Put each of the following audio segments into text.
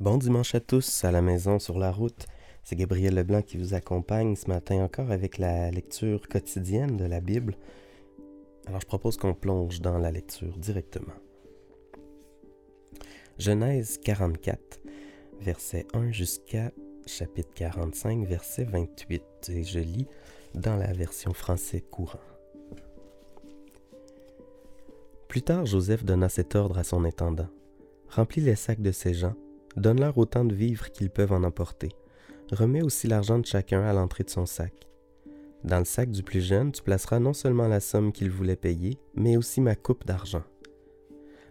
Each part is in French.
Bon dimanche à tous, à la maison, sur la route. C'est Gabriel Leblanc qui vous accompagne ce matin encore avec la lecture quotidienne de la Bible. Alors je propose qu'on plonge dans la lecture directement. Genèse 44, verset 1 jusqu'à chapitre 45, verset 28. Et je lis dans la version français courant. Plus tard, Joseph donna cet ordre à son intendant. Remplis les sacs de ces gens Donne-leur autant de vivres qu'ils peuvent en emporter. Remets aussi l'argent de chacun à l'entrée de son sac. Dans le sac du plus jeune, tu placeras non seulement la somme qu'il voulait payer, mais aussi ma coupe d'argent.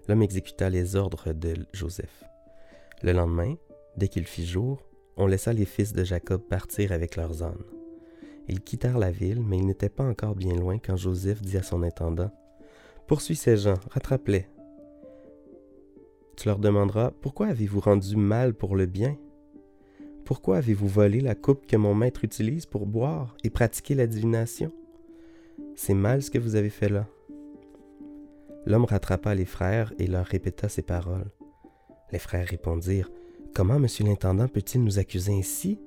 L'homme exécuta les ordres de Joseph. Le lendemain, dès qu'il fit jour, on laissa les fils de Jacob partir avec leurs ânes. Ils quittèrent la ville, mais ils n'étaient pas encore bien loin quand Joseph dit à son intendant Poursuis ces gens, rattrape-les, tu leur demanderas Pourquoi avez-vous rendu mal pour le bien? Pourquoi avez-vous volé la coupe que mon maître utilise pour boire et pratiquer la divination? C'est mal ce que vous avez fait là. L'homme rattrapa les frères et leur répéta ces paroles. Les frères répondirent Comment monsieur l'intendant peut-il nous accuser ainsi?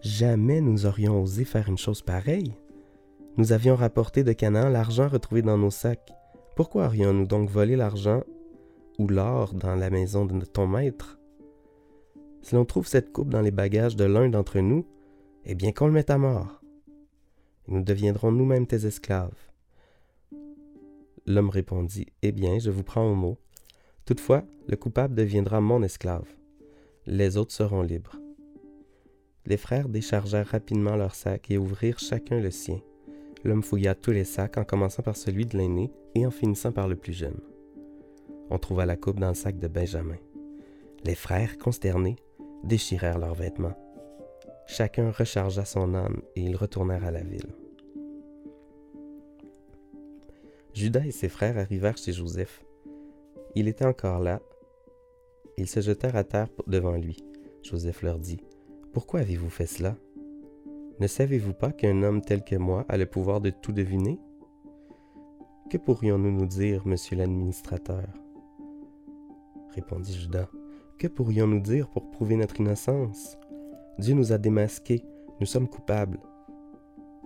Jamais nous aurions osé faire une chose pareille. Nous avions rapporté de Canaan l'argent retrouvé dans nos sacs. Pourquoi aurions-nous donc volé l'argent ou l'or dans la maison de ton maître? Si l'on trouve cette coupe dans les bagages de l'un d'entre nous, eh bien qu'on le mette à mort. Nous deviendrons nous-mêmes tes esclaves. L'homme répondit, Eh bien, je vous prends au mot. Toutefois, le coupable deviendra mon esclave. Les autres seront libres. Les frères déchargèrent rapidement leurs sacs et ouvrirent chacun le sien. L'homme fouilla tous les sacs en commençant par celui de l'aîné et en finissant par le plus jeune on trouva la coupe dans le sac de Benjamin. Les frères, consternés, déchirèrent leurs vêtements. Chacun rechargea son âme et ils retournèrent à la ville. Judas et ses frères arrivèrent chez Joseph. Il était encore là. Ils se jetèrent à terre devant lui. Joseph leur dit, Pourquoi avez-vous fait cela? Ne savez-vous pas qu'un homme tel que moi a le pouvoir de tout deviner? Que pourrions-nous nous dire, monsieur l'administrateur? Répondit Judas. Que pourrions-nous dire pour prouver notre innocence? Dieu nous a démasqués, nous sommes coupables.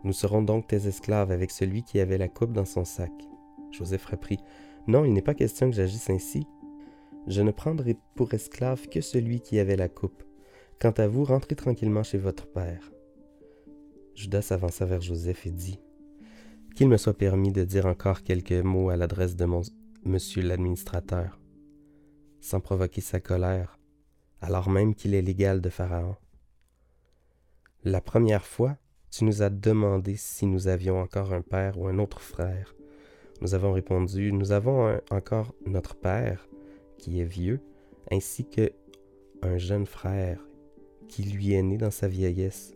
Nous serons donc tes esclaves avec celui qui avait la coupe dans son sac. Joseph reprit. Non, il n'est pas question que j'agisse ainsi. Je ne prendrai pour esclave que celui qui avait la coupe. Quant à vous, rentrez tranquillement chez votre père. Judas s'avança vers Joseph et dit Qu'il me soit permis de dire encore quelques mots à l'adresse de mon monsieur l'administrateur sans provoquer sa colère, alors même qu'il est l'égal de Pharaon. La première fois, tu nous as demandé si nous avions encore un père ou un autre frère. Nous avons répondu, nous avons encore notre père, qui est vieux, ainsi que un jeune frère, qui lui est né dans sa vieillesse.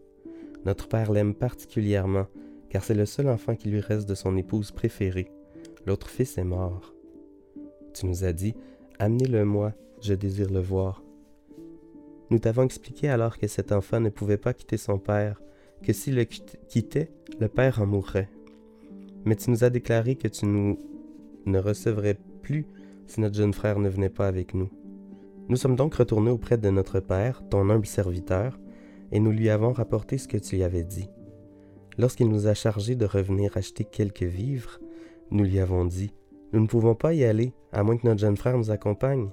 Notre père l'aime particulièrement, car c'est le seul enfant qui lui reste de son épouse préférée. L'autre fils est mort. Tu nous as dit, Amenez-le-moi, je désire le voir. Nous t'avons expliqué alors que cet enfant ne pouvait pas quitter son père, que s'il le quittait, le père en mourrait. Mais tu nous as déclaré que tu nous ne recevrais plus si notre jeune frère ne venait pas avec nous. Nous sommes donc retournés auprès de notre père, ton humble serviteur, et nous lui avons rapporté ce que tu lui avais dit. Lorsqu'il nous a chargés de revenir acheter quelques vivres, nous lui avons dit nous ne pouvons pas y aller, à moins que notre jeune frère nous accompagne.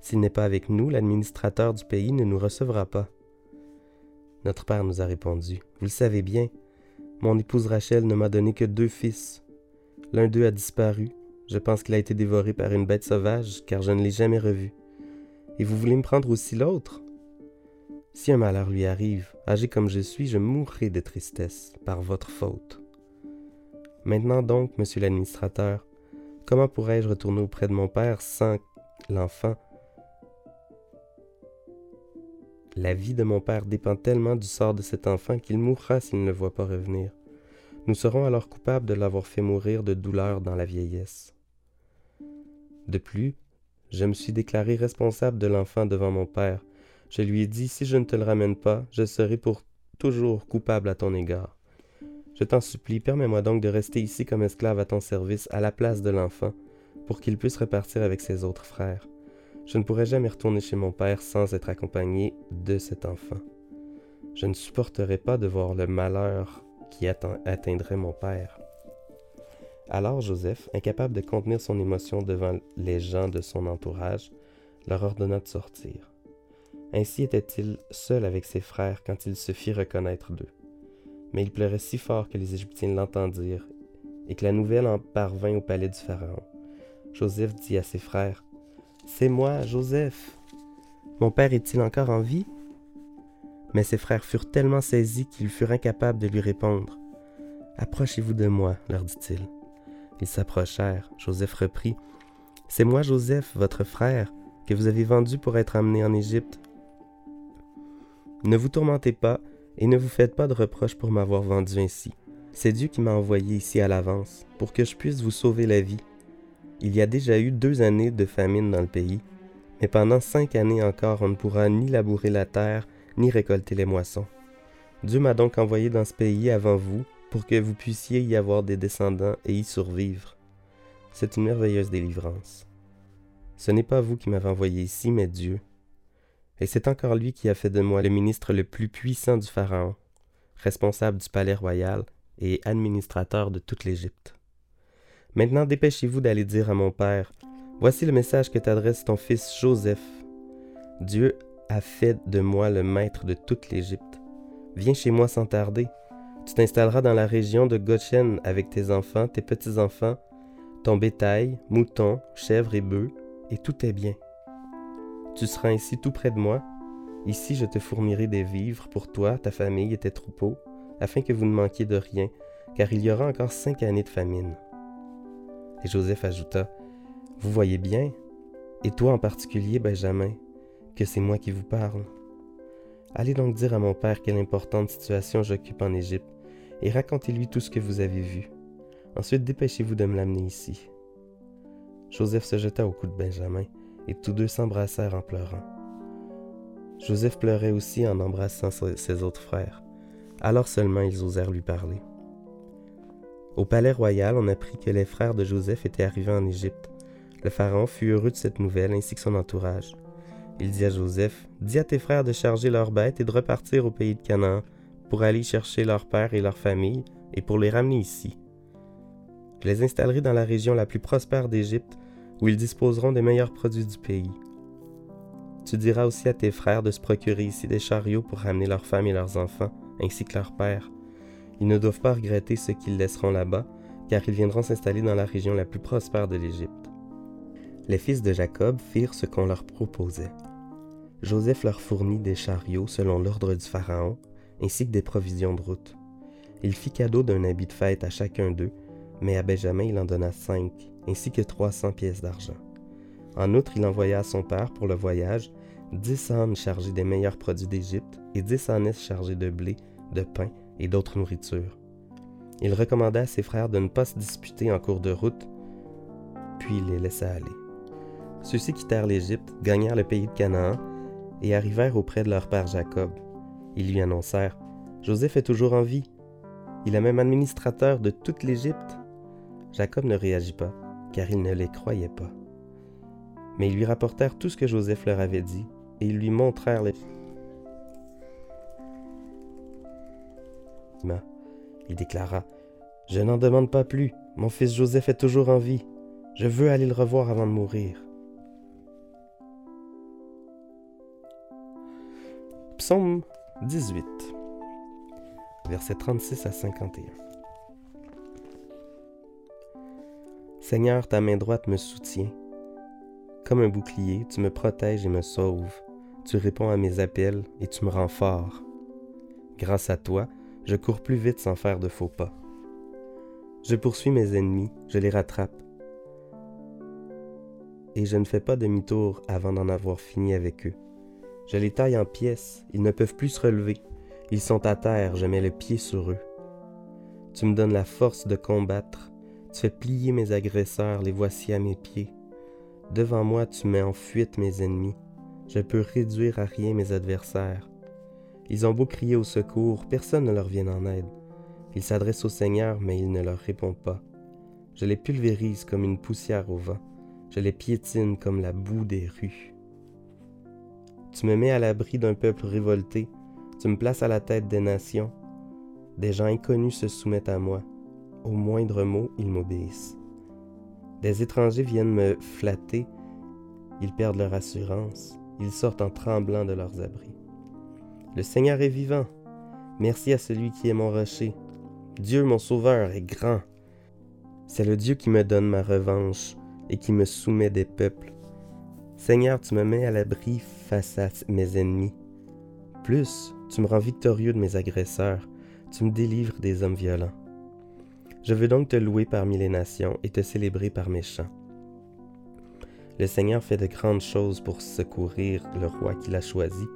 S'il n'est pas avec nous, l'administrateur du pays ne nous recevra pas. Notre père nous a répondu, Vous le savez bien, mon épouse Rachel ne m'a donné que deux fils. L'un d'eux a disparu. Je pense qu'il a été dévoré par une bête sauvage, car je ne l'ai jamais revu. Et vous voulez me prendre aussi l'autre? Si un malheur lui arrive, âgé comme je suis, je mourrai de tristesse par votre faute. Maintenant donc, monsieur l'administrateur, Comment pourrais-je retourner auprès de mon père sans l'enfant? La vie de mon père dépend tellement du sort de cet enfant qu'il mourra s'il ne le voit pas revenir. Nous serons alors coupables de l'avoir fait mourir de douleur dans la vieillesse. De plus, je me suis déclaré responsable de l'enfant devant mon père. Je lui ai dit, si je ne te le ramène pas, je serai pour toujours coupable à ton égard. Je t'en supplie, permets-moi donc de rester ici comme esclave à ton service à la place de l'enfant, pour qu'il puisse repartir avec ses autres frères. Je ne pourrais jamais retourner chez mon père sans être accompagné de cet enfant. Je ne supporterais pas de voir le malheur qui atteindrait mon père. Alors Joseph, incapable de contenir son émotion devant les gens de son entourage, leur ordonna de sortir. Ainsi était-il seul avec ses frères quand il se fit reconnaître d'eux. Mais il pleurait si fort que les Égyptiens l'entendirent et que la nouvelle en parvint au palais du Pharaon. Joseph dit à ses frères, C'est moi, Joseph. Mon père est-il encore en vie Mais ses frères furent tellement saisis qu'ils furent incapables de lui répondre. Approchez-vous de moi, leur dit-il. Ils s'approchèrent. Joseph reprit, C'est moi, Joseph, votre frère, que vous avez vendu pour être amené en Égypte. Ne vous tourmentez pas et ne vous faites pas de reproches pour m'avoir vendu ainsi. C'est Dieu qui m'a envoyé ici à l'avance, pour que je puisse vous sauver la vie. Il y a déjà eu deux années de famine dans le pays, mais pendant cinq années encore on ne pourra ni labourer la terre, ni récolter les moissons. Dieu m'a donc envoyé dans ce pays avant vous, pour que vous puissiez y avoir des descendants et y survivre. C'est une merveilleuse délivrance. Ce n'est pas vous qui m'avez envoyé ici, mais Dieu. Et c'est encore lui qui a fait de moi le ministre le plus puissant du Pharaon, responsable du palais royal et administrateur de toute l'Égypte. Maintenant dépêchez-vous d'aller dire à mon père, Voici le message que t'adresse ton fils Joseph. Dieu a fait de moi le maître de toute l'Égypte. Viens chez moi sans tarder. Tu t'installeras dans la région de Goshen avec tes enfants, tes petits-enfants, ton bétail, moutons, chèvres et bœufs, et tout est bien. Tu seras ainsi tout près de moi. Ici je te fournirai des vivres pour toi, ta famille et tes troupeaux, afin que vous ne manquiez de rien, car il y aura encore cinq années de famine. Et Joseph ajouta, Vous voyez bien, et toi en particulier, Benjamin, que c'est moi qui vous parle. Allez donc dire à mon père quelle importante situation j'occupe en Égypte, et racontez-lui tout ce que vous avez vu. Ensuite, dépêchez-vous de me l'amener ici. Joseph se jeta au cou de Benjamin, et tous deux s'embrassèrent en pleurant. Joseph pleurait aussi en embrassant ses autres frères. Alors seulement ils osèrent lui parler. Au palais royal, on apprit que les frères de Joseph étaient arrivés en Égypte. Le pharaon fut heureux de cette nouvelle ainsi que son entourage. Il dit à Joseph, Dis à tes frères de charger leurs bêtes et de repartir au pays de Canaan pour aller chercher leur père et leur famille et pour les ramener ici. Je les installerai dans la région la plus prospère d'Égypte où ils disposeront des meilleurs produits du pays. Tu diras aussi à tes frères de se procurer ici des chariots pour ramener leurs femmes et leurs enfants ainsi que leur père. Ils ne doivent pas regretter ce qu'ils laisseront là-bas, car ils viendront s'installer dans la région la plus prospère de l'Égypte. Les fils de Jacob firent ce qu'on leur proposait. Joseph leur fournit des chariots selon l'ordre du Pharaon, ainsi que des provisions de route. Il fit cadeau d'un habit de fête à chacun d'eux, mais à Benjamin il en donna cinq, ainsi que trois cents pièces d'argent. En outre, il envoya à son père pour le voyage dix ânes chargés des meilleurs produits d'Égypte et dix ânes chargés de blé, de pain et d'autres nourritures. Il recommanda à ses frères de ne pas se disputer en cours de route, puis il les laissa aller. Ceux-ci quittèrent l'Égypte, gagnèrent le pays de Canaan et arrivèrent auprès de leur père Jacob. Ils lui annoncèrent Joseph est toujours en vie. Il est même administrateur de toute l'Égypte. Jacob ne réagit pas, car il ne les croyait pas. Mais ils lui rapportèrent tout ce que Joseph leur avait dit, et ils lui montrèrent les... Il déclara Je n'en demande pas plus. Mon fils Joseph est toujours en vie. Je veux aller le revoir avant de mourir. Psaume 18, versets 36 à 51. Seigneur, ta main droite me soutient. Comme un bouclier, tu me protèges et me sauves. Tu réponds à mes appels et tu me rends fort. Grâce à toi, je cours plus vite sans faire de faux pas. Je poursuis mes ennemis, je les rattrape. Et je ne fais pas demi-tour avant d'en avoir fini avec eux. Je les taille en pièces, ils ne peuvent plus se relever. Ils sont à terre, je mets le pied sur eux. Tu me donnes la force de combattre, tu fais plier mes agresseurs, les voici à mes pieds. Devant moi, tu mets en fuite mes ennemis. Je peux réduire à rien mes adversaires. Ils ont beau crier au secours, personne ne leur vient en aide. Ils s'adressent au Seigneur, mais il ne leur répond pas. Je les pulvérise comme une poussière au vent. Je les piétine comme la boue des rues. Tu me mets à l'abri d'un peuple révolté. Tu me places à la tête des nations. Des gens inconnus se soumettent à moi. Au moindre mot, ils m'obéissent. Des étrangers viennent me flatter. Ils perdent leur assurance. Ils sortent en tremblant de leurs abris. Le Seigneur est vivant. Merci à celui qui est mon rocher. Dieu, mon sauveur, est grand. C'est le Dieu qui me donne ma revanche et qui me soumet des peuples. Seigneur, tu me mets à l'abri face à mes ennemis. Plus, tu me rends victorieux de mes agresseurs, tu me délivres des hommes violents. Je veux donc te louer parmi les nations et te célébrer par mes chants. Le Seigneur fait de grandes choses pour secourir le roi qu'il a choisi.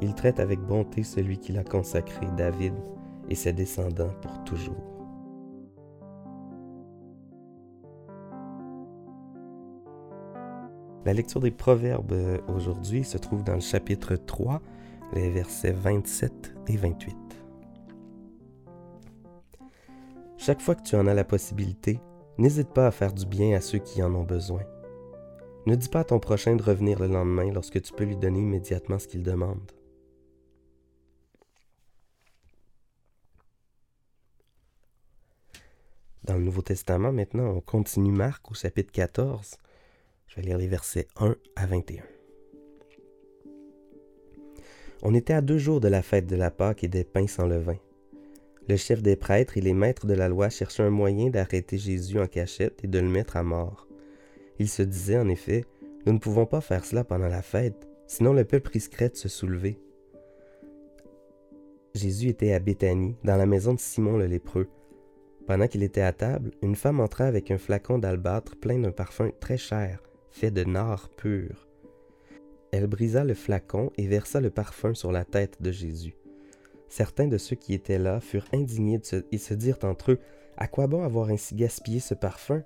Il traite avec bonté celui qu'il a consacré, David, et ses descendants pour toujours. La lecture des Proverbes aujourd'hui se trouve dans le chapitre 3, les versets 27 et 28. Chaque fois que tu en as la possibilité, n'hésite pas à faire du bien à ceux qui en ont besoin. Ne dis pas à ton prochain de revenir le lendemain lorsque tu peux lui donner immédiatement ce qu'il demande. Dans le Nouveau Testament, maintenant, on continue Marc au chapitre 14, je vais lire les versets 1 à 21. On était à deux jours de la fête de la Pâque et des pains sans levain. Le chef des prêtres et les maîtres de la loi cherchaient un moyen d'arrêter Jésus en cachette et de le mettre à mort. Ils se disaient en effet, nous ne pouvons pas faire cela pendant la fête, sinon le peuple risquerait de se soulever. Jésus était à Béthanie, dans la maison de Simon le lépreux. Pendant qu'il était à table, une femme entra avec un flacon d'albâtre plein d'un parfum très cher, fait de nard pur. Elle brisa le flacon et versa le parfum sur la tête de Jésus. Certains de ceux qui étaient là furent indignés et se dirent entre eux À quoi bon avoir ainsi gaspillé ce parfum?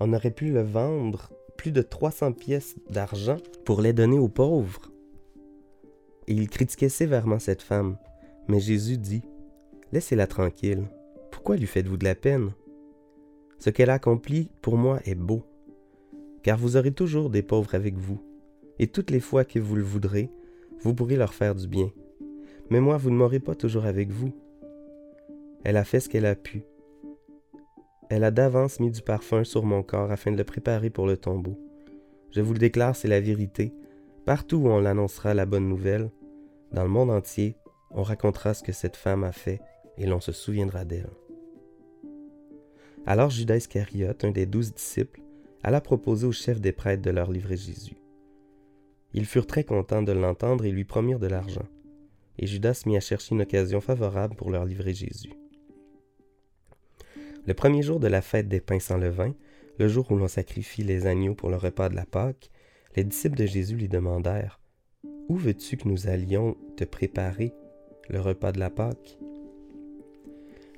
On aurait pu le vendre plus de 300 pièces d'argent pour les donner aux pauvres. Et ils critiquaient sévèrement cette femme. Mais Jésus dit Laissez-la tranquille. Pourquoi lui faites-vous de la peine? Ce qu'elle a accompli pour moi est beau car vous aurez toujours des pauvres avec vous, et toutes les fois que vous le voudrez, vous pourrez leur faire du bien. Mais moi, vous ne m'aurez pas toujours avec vous. Elle a fait ce qu'elle a pu. Elle a d'avance mis du parfum sur mon corps afin de le préparer pour le tombeau. Je vous le déclare, c'est la vérité. Partout où on l'annoncera la bonne nouvelle, dans le monde entier, on racontera ce que cette femme a fait et l'on se souviendra d'elle. Alors Judas Iscariote, un des douze disciples, alla proposer au chef des prêtres de leur livrer Jésus. Ils furent très contents de l'entendre et lui promirent de l'argent. Et Judas mit à chercher une occasion favorable pour leur livrer Jésus. Le premier jour de la fête des pains sans levain, le jour où l'on sacrifie les agneaux pour le repas de la Pâque, les disciples de Jésus lui demandèrent Où veux-tu que nous allions te préparer le repas de la Pâque?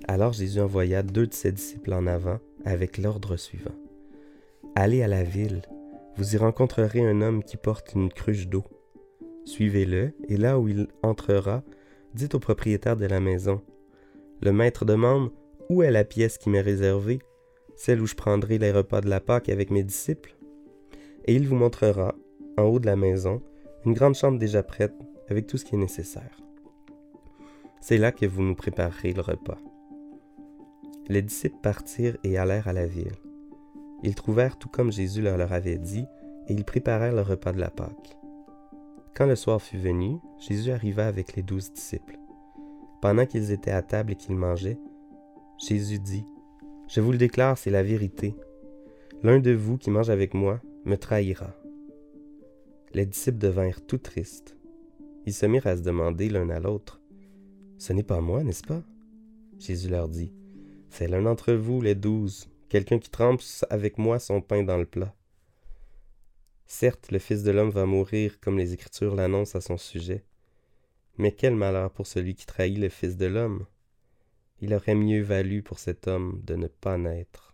Alors Jésus envoya deux de ses disciples en avant avec l'ordre suivant Allez à la ville, vous y rencontrerez un homme qui porte une cruche d'eau. Suivez-le, et là où il entrera, dites au propriétaire de la maison. Le maître demande Où est la pièce qui m'est réservée, celle où je prendrai les repas de la Pâque avec mes disciples? Et il vous montrera, en haut de la maison, une grande chambre déjà prête, avec tout ce qui est nécessaire. C'est là que vous nous préparerez le repas. Les disciples partirent et allèrent à la ville. Ils trouvèrent tout comme Jésus leur, avait dit, et ils préparèrent le repas de la Pâque. Quand le soir fut venu, Jésus arriva avec les douze disciples. Pendant qu'ils étaient à table et qu'ils mangeaient, Jésus dit, Je vous le déclare, c'est la vérité. L'un de vous qui mange avec moi me trahira. Les disciples devinrent tout tristes. Ils se mirent à se demander l'un à l'autre, Ce n'est pas moi, n'est-ce pas Jésus leur dit, C'est l'un d'entre vous, les douze, quelqu'un qui trempe avec moi son pain dans le plat. Certes, le Fils de l'homme va mourir comme les Écritures l'annoncent à son sujet. Mais quel malheur pour celui qui trahit le Fils de l'homme. Il aurait mieux valu pour cet homme de ne pas naître.